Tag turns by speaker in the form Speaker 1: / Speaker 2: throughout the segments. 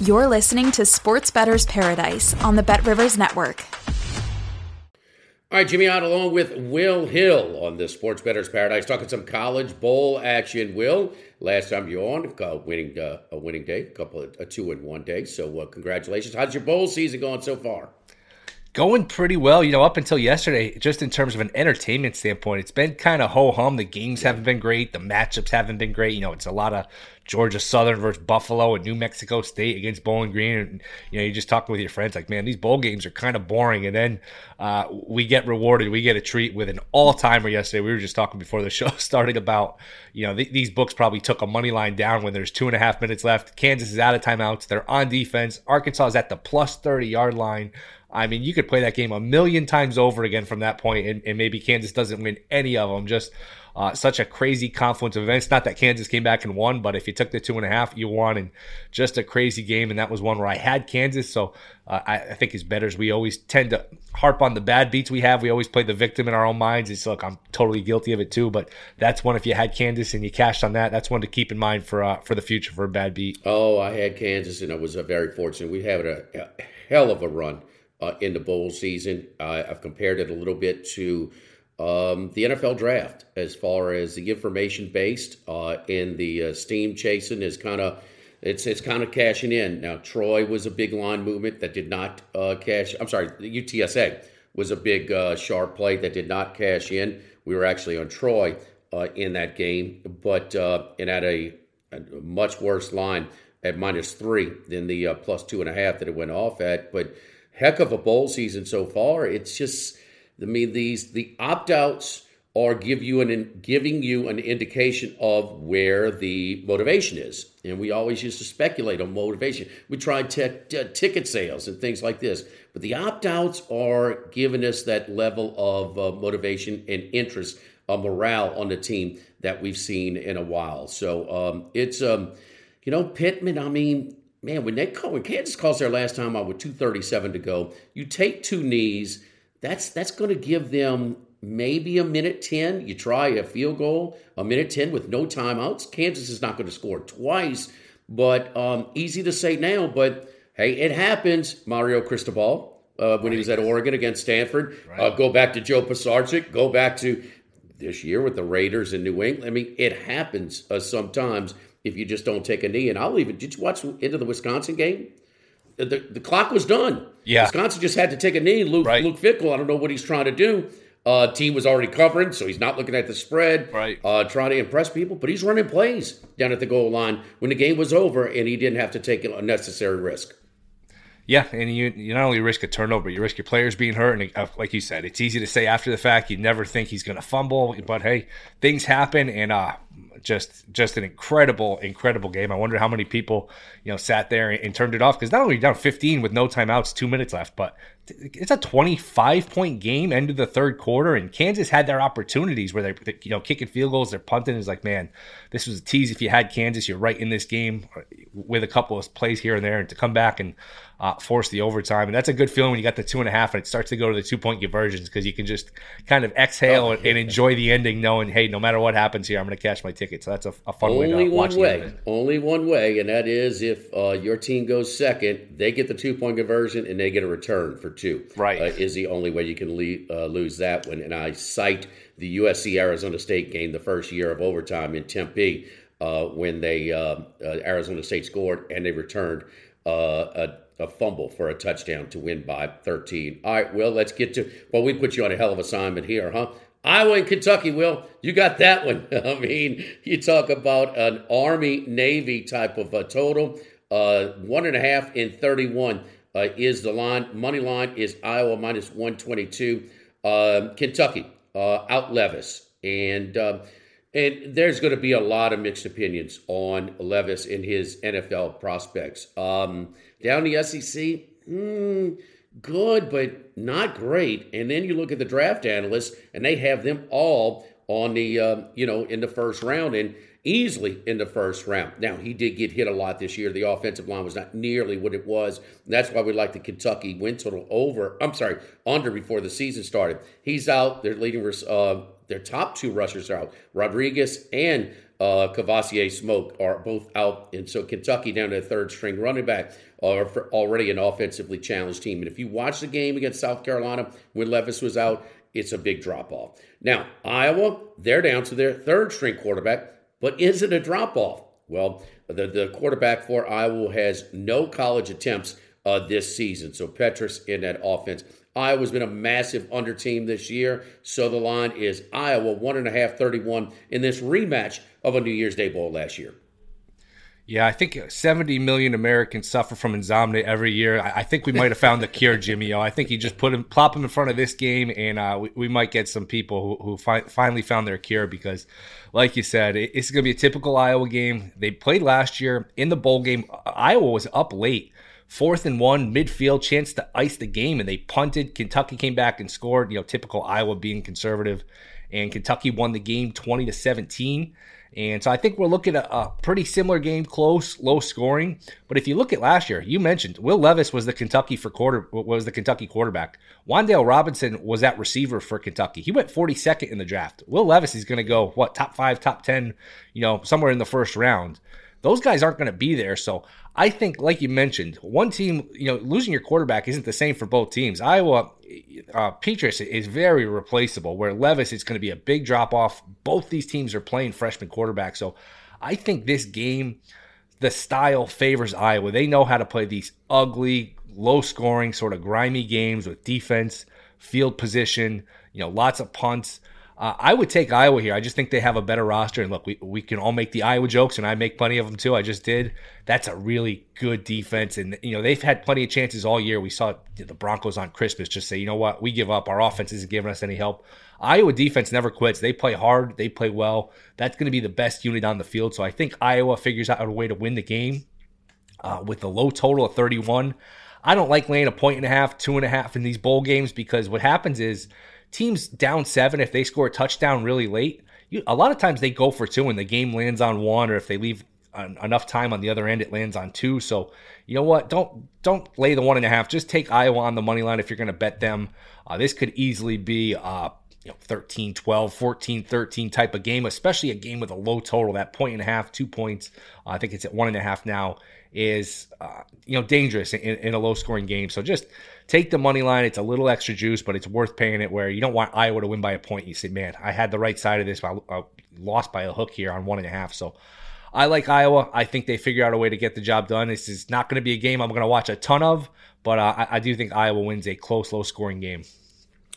Speaker 1: You're listening to Sports Bettor's Paradise on the Bet Rivers Network.
Speaker 2: All right, Jimmy Ott along with Will Hill on the Sports Bettor's Paradise, talking some college bowl action. Will, last time you on, uh, winning uh, a winning day, a couple of a two in one day. So uh, congratulations. How's your bowl season going so far?
Speaker 3: Going pretty well, you know, up until yesterday, just in terms of an entertainment standpoint, it's been kind of ho hum. The games haven't been great. The matchups haven't been great. You know, it's a lot of Georgia Southern versus Buffalo and New Mexico State against Bowling Green. And, you know, you're just talking with your friends like, man, these bowl games are kind of boring. And then uh, we get rewarded. We get a treat with an all timer yesterday. We were just talking before the show started about, you know, th- these books probably took a money line down when there's two and a half minutes left. Kansas is out of timeouts. They're on defense. Arkansas is at the plus 30 yard line. I mean, you could play that game a million times over again from that point, and, and maybe Kansas doesn't win any of them. Just uh, such a crazy confluence of events. Not that Kansas came back and won, but if you took the two and a half, you won, and just a crazy game. And that was one where I had Kansas, so uh, I, I, think as betters, we always tend to harp on the bad beats we have. We always play the victim in our own minds. It's look, I'm totally guilty of it too, but that's one. If you had Kansas and you cashed on that, that's one to keep in mind for uh, for the future for a bad beat.
Speaker 2: Oh, I had Kansas, and I was very fortunate. We had a, a hell of a run uh, in the bowl season. I've compared it a little bit to um, the NFL draft as far as the information based uh, and the uh, steam chasing is kind of it's it's kind of cashing in. Now Troy was a big line movement that did not uh, cash. I'm sorry, the UTSA was a big uh, sharp play that did not cash in. We were actually on Troy in that game, but and at a, a much worse line at minus three than the plus two and a half that it went off at, but heck of a bowl season so far. It's just, I mean, these the opt outs are give you an giving you an indication of where the motivation is, and we always used to speculate on motivation. We tried t- t- ticket sales and things like this, but the opt outs are giving us that level of uh, motivation and interest, uh, morale on the team that we've seen in a while. So um, it's um, you know Pittman. I mean, man, when they call when Kansas calls their last time out with 237 to go, you take two knees, that's that's going to give them maybe a minute 10. You try a field goal, a minute 10 with no timeouts. Kansas is not going to score twice, but um, easy to say now, but hey, it happens. Mario Cristobal. Uh, when right. he was at Oregon against Stanford, right. uh, go back to Joe Pisarcik, go back to this year with the Raiders in New England. I mean, it happens uh, sometimes if you just don't take a knee. And I'll even did you watch into the Wisconsin game? The, the clock was done.
Speaker 3: Yeah,
Speaker 2: Wisconsin just had to take a knee. Luke right. Luke Fickell, I don't know what he's trying to do. Uh, team was already covering, so he's not looking at the spread,
Speaker 3: right?
Speaker 2: Uh, trying to impress people, but he's running plays down at the goal line when the game was over, and he didn't have to take a necessary risk.
Speaker 3: Yeah, and you you not only risk a turnover, you risk your players being hurt, and uh, like you said, it's easy to say after the fact. You never think he's going to fumble, but hey, things happen, and uh, just just an incredible incredible game. I wonder how many people you know sat there and, and turned it off because not only down 15 with no timeouts, two minutes left, but it's a 25 point game end of the third quarter, and Kansas had their opportunities where they're you know kicking field goals, they're punting. Is like man, this was a tease. If you had Kansas, you're right in this game with a couple of plays here and there, and to come back and uh, force the overtime. And that's a good feeling when you got the two and a half and it starts to go to the two point conversions because you can just kind of exhale oh, and, and, enjoy the ending, knowing, hey, no matter what happens here, I'm going to cash my ticket. So that's a, a fun
Speaker 2: Only
Speaker 3: way
Speaker 2: to watch one way. Only one way, and that is if uh, your team goes second, they get the two point conversion and they get a return for two.
Speaker 3: Right.
Speaker 2: Uh, is the only way you can le- uh, lose that one. And I cite the USC Arizona State game the first year of overtime in Tempe. Uh, when they uh, Arizona State scored and they returned uh, a, a fumble for a touchdown to win by 13. All right, Will, let's get to. Well, we put you on a hell of assignment here, huh? Iowa and Kentucky, Will, you got that one. I mean, you talk about an Army Navy type of a total. Uh, one and a half in 31 uh, is the line. Money line is Iowa minus 122. Um, Kentucky uh, out Levis. And um, and there's going to be a lot of mixed opinions on Levis and his NFL prospects. Um, down the SEC, hmm, good, but not great. And then you look at the draft analysts, and they have them all on the uh, you know in the first round and easily in the first round. Now he did get hit a lot this year. The offensive line was not nearly what it was. That's why we like the Kentucky win total over. I'm sorry, under before the season started. He's out. They're leading. Uh, their top two rushers are out. Rodriguez and uh, Kavosiey Smoke are both out, and so Kentucky down to a third string running back are already an offensively challenged team. And if you watch the game against South Carolina when Levis was out, it's a big drop off. Now Iowa, they're down to their third string quarterback, but is it a drop off? Well, the the quarterback for Iowa has no college attempts uh, this season, so Petras in that offense. Iowa's been a massive under team this year. So the line is Iowa one and a half, 31 in this rematch of a New Year's Day Bowl last year.
Speaker 3: Yeah, I think 70 million Americans suffer from insomnia every year. I think we might have found the cure, Jimmy. I think you just put him, plop him in front of this game, and uh, we, we, might get some people who, who fi- finally found their cure because, like you said, it, it's going to be a typical Iowa game. They played last year in the bowl game. Iowa was up late fourth and one, midfield, chance to ice the game, and they punted. Kentucky came back and scored. You know, typical Iowa being conservative, and Kentucky won the game twenty to seventeen. And so I think we're looking at a pretty similar game, close, low scoring. But if you look at last year, you mentioned Will Levis was the Kentucky for quarter was the Kentucky quarterback. Wan'Dale Robinson was that receiver for Kentucky. He went 42nd in the draft. Will Levis is going to go what top five, top ten, you know, somewhere in the first round. Those guys aren't going to be there. So I think, like you mentioned, one team, you know, losing your quarterback isn't the same for both teams. Iowa, uh, Petras is very replaceable, where Levis is going to be a big drop off. Both these teams are playing freshman quarterback. So I think this game, the style favors Iowa. They know how to play these ugly, low scoring, sort of grimy games with defense, field position, you know, lots of punts. Uh, I would take Iowa here. I just think they have a better roster. And look, we, we can all make the Iowa jokes, and I make plenty of them too. I just did. That's a really good defense. And, you know, they've had plenty of chances all year. We saw the Broncos on Christmas just say, you know what, we give up. Our offense isn't giving us any help. Iowa defense never quits. They play hard, they play well. That's going to be the best unit on the field. So I think Iowa figures out a way to win the game uh, with the low total of 31. I don't like laying a point and a half, two and a half in these bowl games because what happens is, teams down seven, if they score a touchdown really late, you, a lot of times they go for two and the game lands on one, or if they leave enough time on the other end, it lands on two. So you know what? Don't don't lay the one and a half. Just take Iowa on the money line if you're going to bet them. Uh, this could easily be uh, you know 13 12 14 13 type of game especially a game with a low total that point and a half two points uh, i think it's at one and a half now is uh, you know dangerous in, in, a low scoring game so just take the money line it's a little extra juice but it's worth paying it where you don't want iowa to win by a point you say man i had the right side of this but i, lost by a hook here on one and a half so I like Iowa. I think they figure out a way to get the job done. This is not going to be a game I'm going to watch a ton of, but uh, I, I do think Iowa wins a close, low scoring game.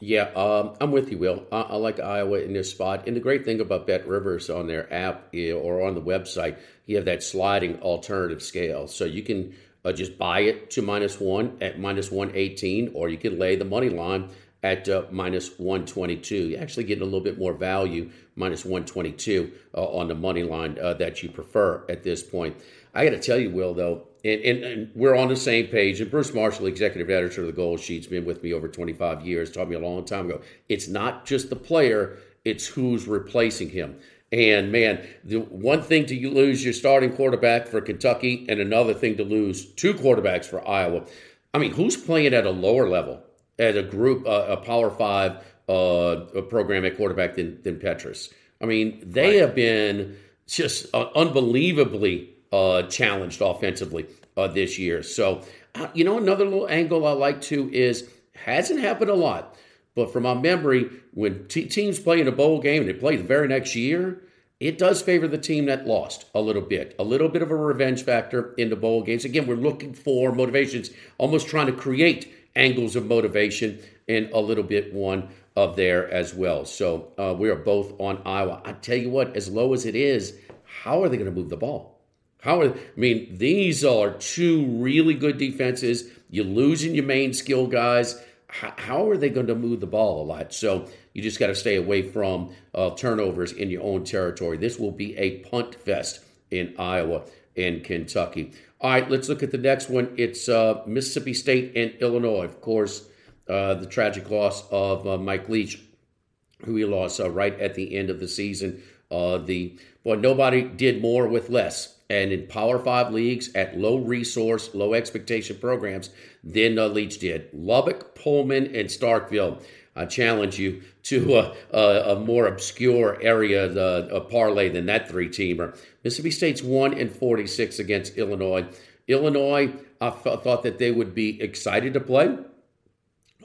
Speaker 2: Yeah, um, I'm with you, Will. I, I, like Iowa in this spot. And the great thing about Bet Rivers on their app or on the website, you have that sliding alternative scale. So you can uh, just buy it to minus one at minus 118, or you can lay the money line at uh, minus 122. You're actually getting a little bit more value, minus 122 uh, on the money line uh, that you prefer at this point. I got to tell you, Will, though, and, and, and, we're on the same page. And Bruce Marshall, executive editor of the Gold Sheet's been with me over 25 years, taught me a long time ago. It's not just the player, it's who's replacing him. And man, the one thing to lose your starting quarterback for Kentucky, and another thing to lose two quarterbacks for Iowa. I mean, who's playing at a lower level, at a group, uh, a Power Five uh, a program at quarterback than, than Petras? I mean, they right. have been just uh, unbelievably uh, challenged offensively uh, this year. So, uh, you know, another little angle I like to is hasn't happened a lot, but from my memory, when t- teams play in a bowl game and they play the very next year, it does favor the team that lost a little bit, a little bit of a revenge factor in the bowl games. Again, we're looking for motivations, almost trying to create angles of motivation and a little bit one of there as well. So uh, we are both on Iowa. I tell you what, as low as it is, how are they going to move the ball? How are I mean, these are two really good defenses. You're losing your main skill guys. How, are they going to move the ball a lot? So you just got to stay away from uh, turnovers in your own territory. This will be a punt fest in Iowa and Kentucky. All right, let's look at the next one. It's uh, Mississippi State and Illinois. Of course, uh, the tragic loss of uh, Mike Leach, who he lost uh, right at the end of the season. Uh, the boy, nobody did more with less. And in Power Five leagues at low resource, low expectation programs than uh, Leach did. Lubbock, Pullman, and Starkville. I challenge you to a, a, a more obscure area, a parlay than that three teamer. Mississippi State's one and forty six against Illinois. Illinois, I thought that they would be excited to play.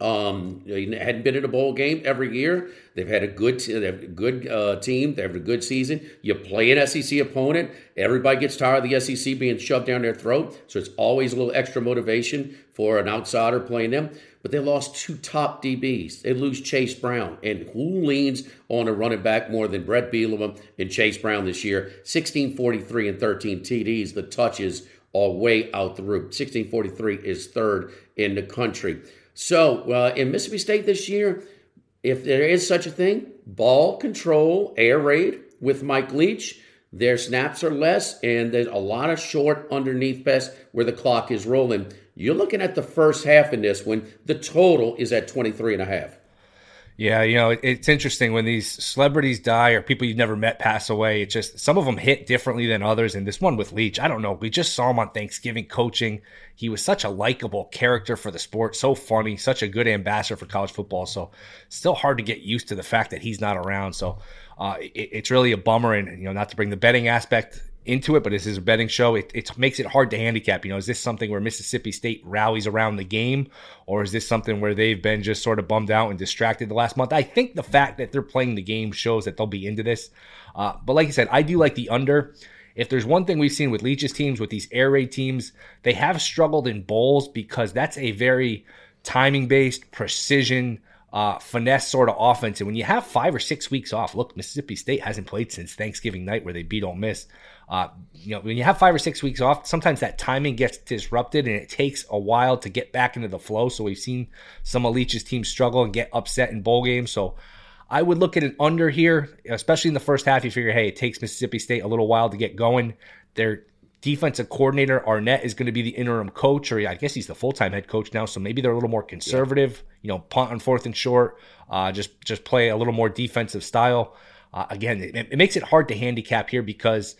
Speaker 2: Um, they hadn't been in a bowl game every year. They've had a good, they have a good uh, team. They have a good season. You play an SEC opponent. Everybody gets tired of the SEC being shoved down their throat. So it's always a little extra motivation for an outsider playing them. But they lost two top DBs. They lose Chase Brown. And who leans on a running back more than Bret Bielema and Chase Brown this year? 1643 and 13 TDs. The touches are way out the roof. 1643 is third in the country. So uh, in Mississippi State this year, if there is such a thing, ball control, air raid with Mike Leach, their snaps are less, and there's a lot of short underneath pass where the clock is rolling. You're looking at the first half in this one. The total is at 23 and a half.
Speaker 3: Yeah, you know, it's interesting when these celebrities die or people you've never met pass away. It just some of them hit differently than others. And this one with Leach, I don't know. We just saw him on Thanksgiving coaching. He was such a likable character for the sport, so funny, such a good ambassador for college football. So still hard to get used to the fact that he's not around. So uh, it, it's really a bummer. And you know, not to bring the betting aspect into it, but this is a betting show. It, it makes it hard to handicap. You know, is this something where Mississippi State rallies around the game, or is this something where they've been just sort of bummed out and distracted the last month? I think the fact that they're playing the game shows that they'll be into this. Uh, but like I said, I do like the under. If there's one thing we've seen with Leach's teams, with these air raid teams, they have struggled in bowls because that's a very timing based, precision, uh, finesse sort of offense. And when you have five or six weeks off, look, Mississippi State hasn't played since Thanksgiving night where they beat Ole Miss. Uh, you know, when you have five or six weeks off, sometimes that timing gets disrupted and it takes a while to get back into the flow. So we've seen some of Leach's teams struggle and get upset in bowl games. So I would look at an under here, especially in the first half. You figure, hey, it takes Mississippi State a little while to get going. Their defensive coordinator Arnett is going to be the interim coach, or I guess he's the full time head coach now. So maybe they're a little more conservative. Yeah. You know, punt on fourth and short, uh, just just play a little more defensive style. Uh, again, it, it makes it hard to handicap here because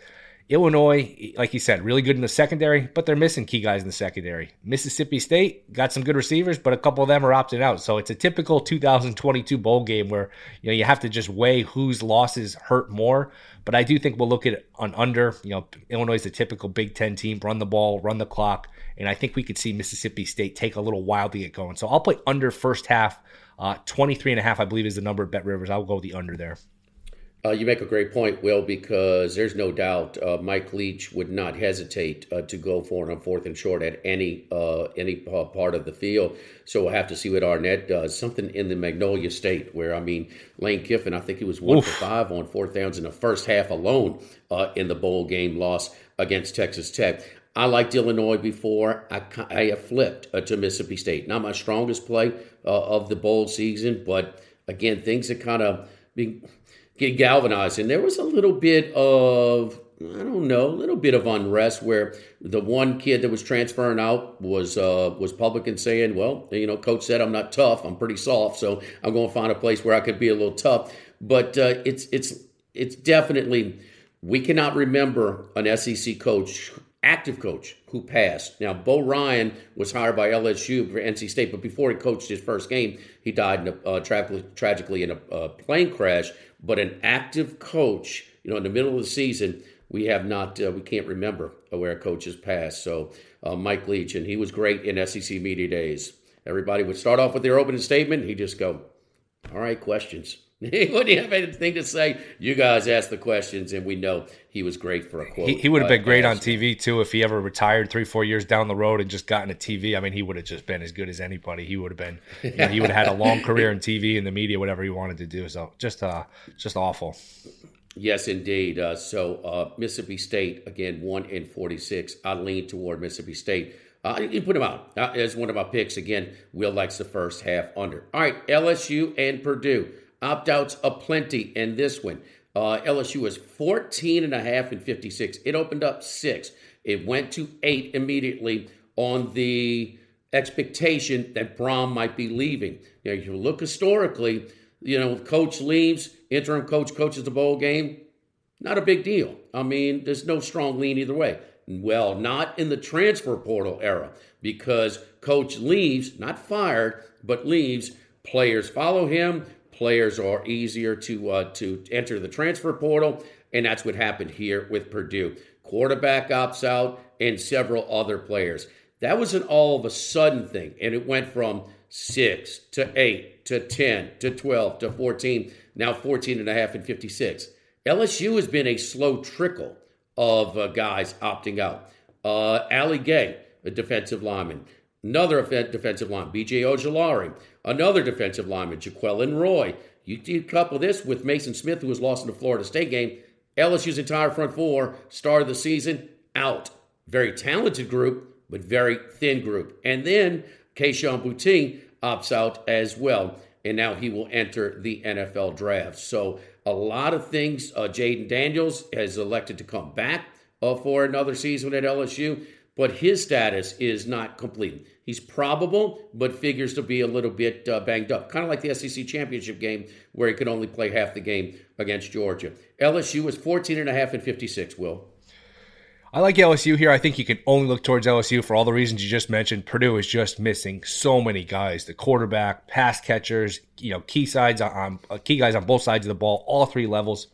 Speaker 3: Illinois, like you said, really good in the secondary, but they're missing key guys in the secondary. Mississippi State got some good receivers, but a couple of them are opted out. So it's a typical 2022 bowl game where you know you have to just weigh whose losses hurt more. But I do think we'll look at an under. You know, Illinois is a typical Big Ten team, run the ball, run the clock, and I think we could see Mississippi State take a little while to get going. So I'll play under first half. Uh, 23 and a half, I believe, is the number at Bet Rivers. I'll go the under there.
Speaker 2: Uh, you make a great point, Will, because there's no doubt uh, Mike Leach would not hesitate uh, to go for it on fourth and short at any uh, any part of the field. So we'll have to see what Arnett does. Something in the Magnolia State, where I mean Lane Kiffin, I think he was one Oof. for five on fourth downs in the first half alone uh, in the bowl game loss against Texas Tech. I liked Illinois before. I, I have flipped uh, to Mississippi State. Not my strongest play of the bowl season, but again, things that kind of being get galvanized. And there was a little bit of, I don't know, a little bit of unrest where the one kid that was transferring out was uh, was public and saying, well, you know, coach said I'm not tough, I'm pretty soft, so I'm going to find a place where I could be a little tough. But uh, it's it's it's definitely we cannot remember an SEC coach active coach who passed. Now, Bo Rein was hired by LSU for NC State, but before he coached his first game, he died in a, uh, tra- tragically in a uh, plane crash. But an active coach, you know, in the middle of the season, we have not, uh, we can't remember where a coach has passed. So, uh, Mike Leach, and he was great in SEC media days. Everybody would start off with their opening statement. He'd just go, "All right, questions." He wouldn't have anything to say. You guys asked the questions, and we know he was great for a quote.
Speaker 3: He, he would have been
Speaker 2: uh,
Speaker 3: great on. TV too if he ever retired three, four years down the road and just gotten a TV. I mean, he would have just been as good as anybody. He would have been. You know, he would have had a long career in TV and the media, whatever he wanted to do. So just, uh, just awful.
Speaker 2: Yes, indeed. Uh, so uh, Mississippi State again, one in forty-six. I lean toward Mississippi State. Uh, you put them out uh, as one of my picks. Again, Will likes the first half under. All right, LSU and Purdue. Opt outs aplenty in this one. Uh, LSU was 14 and a half and 56. It opened up six. It went to eight immediately on the expectation that Brohm might be leaving. Now, if you look historically, you know, coach leaves, interim coach coaches the bowl game. Not a big deal. I mean, there's no strong lean either way. Well, not in the transfer portal era because coach leaves, not fired, but leaves. Players follow him. Players are easier to uh, to enter the transfer portal, and that's what happened here with Purdue. Quarterback opts out, and several other players. That was an all of a sudden thing, and it went from six to eight to 10 to 12 to 14, now 14 and a half and 56. LSU has been a slow trickle of uh, guys opting out. Uh, Ali Gaye, a defensive lineman. Another defensive lineman, BJ Ojulari. Another defensive lineman, Jaquelin Roy. You, you couple this with Maason Smith, who was lost in the Florida State game. LSU's entire front four, start of the season, out. Very talented group, but very thin group. And then Kayshon Boutte opts out as well. And now he will enter the NFL draft. So a lot of things. Uh, Jayden Daniels has elected to come back uh, for another season at LSU, but his status is not complete. He's probable, but figures to be a little bit uh, banged up, kind of like the SEC championship game where he could only play half the game against Georgia. LSU is 14 and a half and 56. Will.
Speaker 3: I like LSU here. I think you can only look towards LSU for all the reasons you just mentioned. Purdue is just missing so many guys: the quarterback, pass catchers, you know, key sides on uh, key guys on both sides of the ball, all three levels.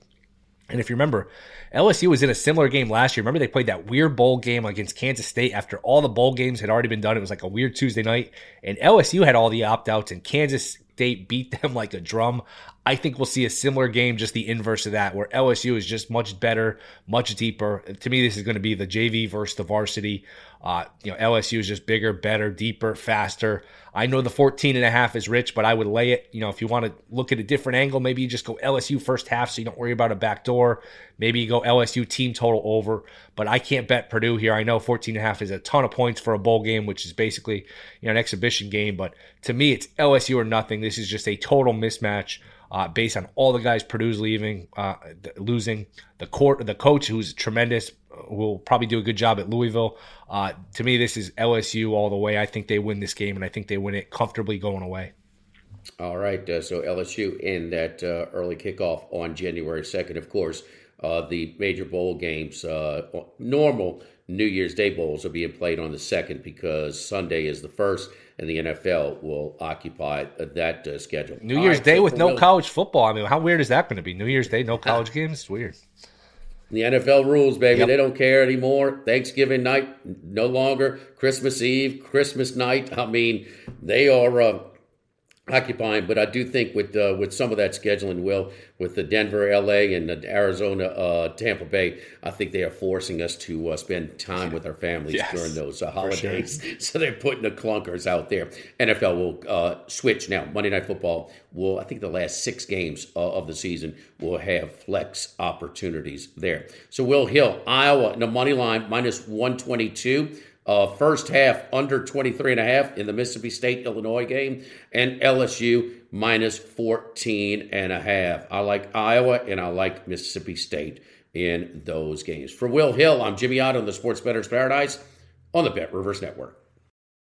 Speaker 3: And if you remember, LSU was in a similar game last year. Remember they played that weird bowl game against Kansas State after all the bowl games had already been done. It was like a weird Tuesday night, and LSU had all the opt outs, and Kansas State beat them like a drum. I think we'll see a similar game, just the inverse of that, where LSU is just much better, much deeper. To me, this is going to be the JV versus the varsity. Uh, you know, LSU is just bigger, better, deeper, faster. I know the 14 and a half is rich, but I would lay it. You know, if you want to look at a different angle, maybe you just go LSU first half so you don't worry about a back door. Maybe you go LSU team total over, but I can't bet Purdue here. I know 14 and a half is a ton of points for a bowl game, which is basically, you know, an exhibition game, but to me, it's LSU or nothing. This is just a total mismatch. Uh, based on all the guys Purdue's leaving, uh, losing, the court, the coach who's tremendous, will probably do a good job at Louisville. Uh, to me, this is LSU all the way. I think they win this game, and I think they win it comfortably going away.
Speaker 2: All right, uh, so LSU in that uh, early kickoff on January 2nd. Of course, uh, the major bowl games, uh, normal New Year's Day bowls are being played on the 2nd because Sunday is the first, and the NFL will occupy that uh, schedule.
Speaker 3: New Year's
Speaker 2: right,
Speaker 3: Day
Speaker 2: so
Speaker 3: with no college football. I mean, how weird is that going to be? New Year's Day, no college games? It's weird.
Speaker 2: The NFL rules, baby.
Speaker 3: Yep.
Speaker 2: They don't care anymore. Thanksgiving night, no longer. Christmas Eve, Christmas night. I mean, they are uh, occupying. But I do think with uh, with some of that scheduling, will with the Denver, L.A., and the Arizona, uh, Tampa Bay, I think they are forcing us to uh, spend time with our families
Speaker 3: Yes,
Speaker 2: during those uh, holidays. So they're putting the clunkers out there. NFL will uh, switch now. Monday Night Football will, I think, the last six games uh, of the season will have flex opportunities there. So Will Hill, Iowa, in the money line minus one twenty two. Uh, first half under 23 and a half in the Mississippi State Illinois game and LSU minus 14 and a half. I like Iowa and I like Mississippi State in those games. For Will Hill, I'm Jimmy Otto in the Sports Bettors Paradise on the Bet Rivers Network.